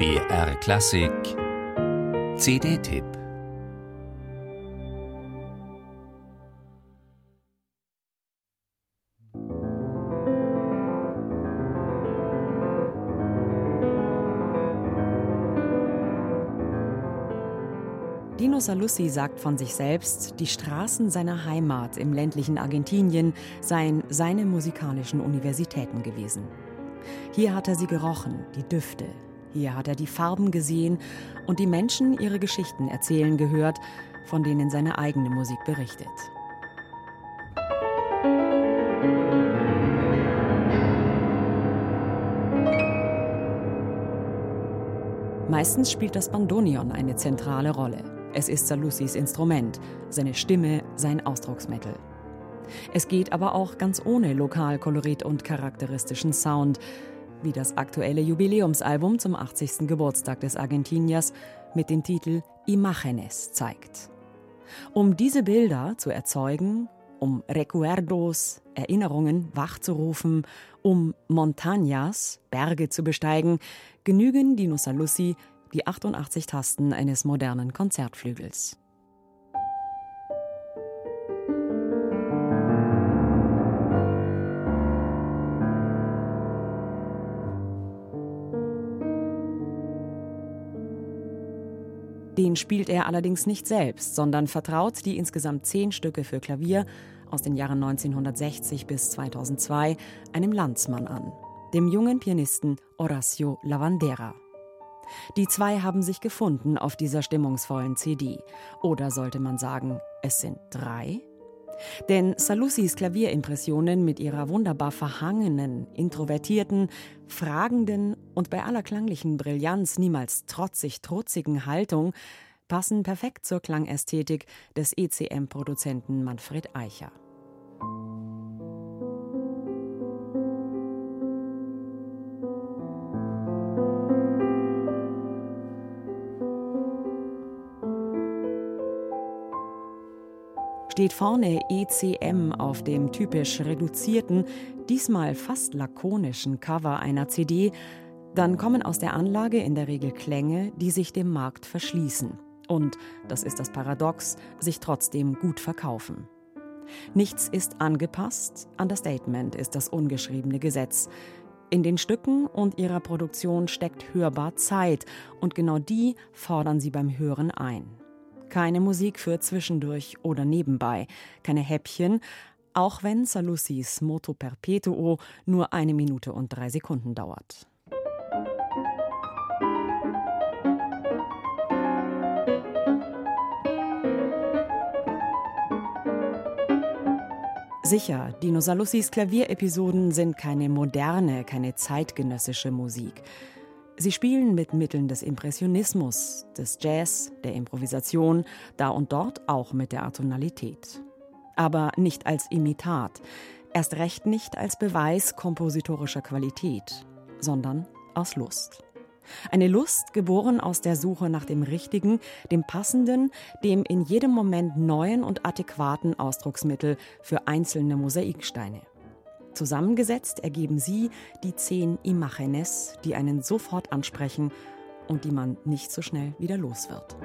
BR Klassik CD-Tipp Dino Saluzzi sagt von sich selbst, die Straßen seiner Heimat im ländlichen Argentinien seien seine musikalischen Universitäten gewesen. Hier hat er sie gerochen, die Düfte. Hier hat er die Farben gesehen und die Menschen ihre Geschichten erzählen gehört, von denen seine eigene Musik berichtet. Meistens spielt das Bandonion eine zentrale Rolle. Es ist Salusis Instrument, seine Stimme, sein Ausdrucksmittel. Es geht aber auch ganz ohne Lokalkolorit und charakteristischen Sound, wie das aktuelle Jubiläumsalbum zum 80. Geburtstag des Argentiniers mit dem Titel Imágenes zeigt. Um diese Bilder zu erzeugen, um Recuerdos, Erinnerungen wachzurufen, um Montañas, Berge zu besteigen, genügen Dino Saluzzi die 88 Tasten eines modernen Konzertflügels. Den spielt er allerdings nicht selbst, sondern vertraut die insgesamt zehn Stücke für Klavier aus den Jahren 1960 bis 2002 einem Landsmann an, dem jungen Pianisten Horacio Lavandera. Die zwei haben sich gefunden auf dieser stimmungsvollen CD. Oder sollte man sagen, es sind drei? Denn Saluzis Klavierimpressionen mit ihrer wunderbar verhangenen, introvertierten, fragenden und bei aller klanglichen Brillanz niemals trotzig trotzigen Haltung passen perfekt zur Klangästhetik des ECM-Produzenten Manfred Eicher. Steht vorne ECM auf dem typisch reduzierten, diesmal fast lakonischen Cover einer CD, dann kommen aus der Anlage in der Regel Klänge, die sich dem Markt verschließen und, das ist das Paradox, sich trotzdem gut verkaufen. Nichts ist angepasst, Understatement ist das ungeschriebene Gesetz. In den Stücken und ihrer Produktion steckt hörbar Zeit und genau die fordern sie beim Hören ein. Keine Musik für zwischendurch oder nebenbei, keine Häppchen, auch wenn Saluzis Moto Perpetuo nur eine Minute und drei Sekunden dauert. Sicher, Dino Saluzis Klavierepisoden sind keine moderne, keine zeitgenössische Musik. Sie spielen mit Mitteln des Impressionismus, des Jazz, der Improvisation, da und dort auch mit der Atonalität. Aber nicht als Imitat, erst recht nicht als Beweis kompositorischer Qualität, sondern aus Lust. Eine Lust, geboren aus der Suche nach dem Richtigen, dem Passenden, dem in jedem Moment neuen und adäquaten Ausdrucksmittel für einzelne Mosaiksteine. Zusammengesetzt ergeben sie die zehn Imagenes, die einen sofort ansprechen und die man nicht so schnell wieder los wird.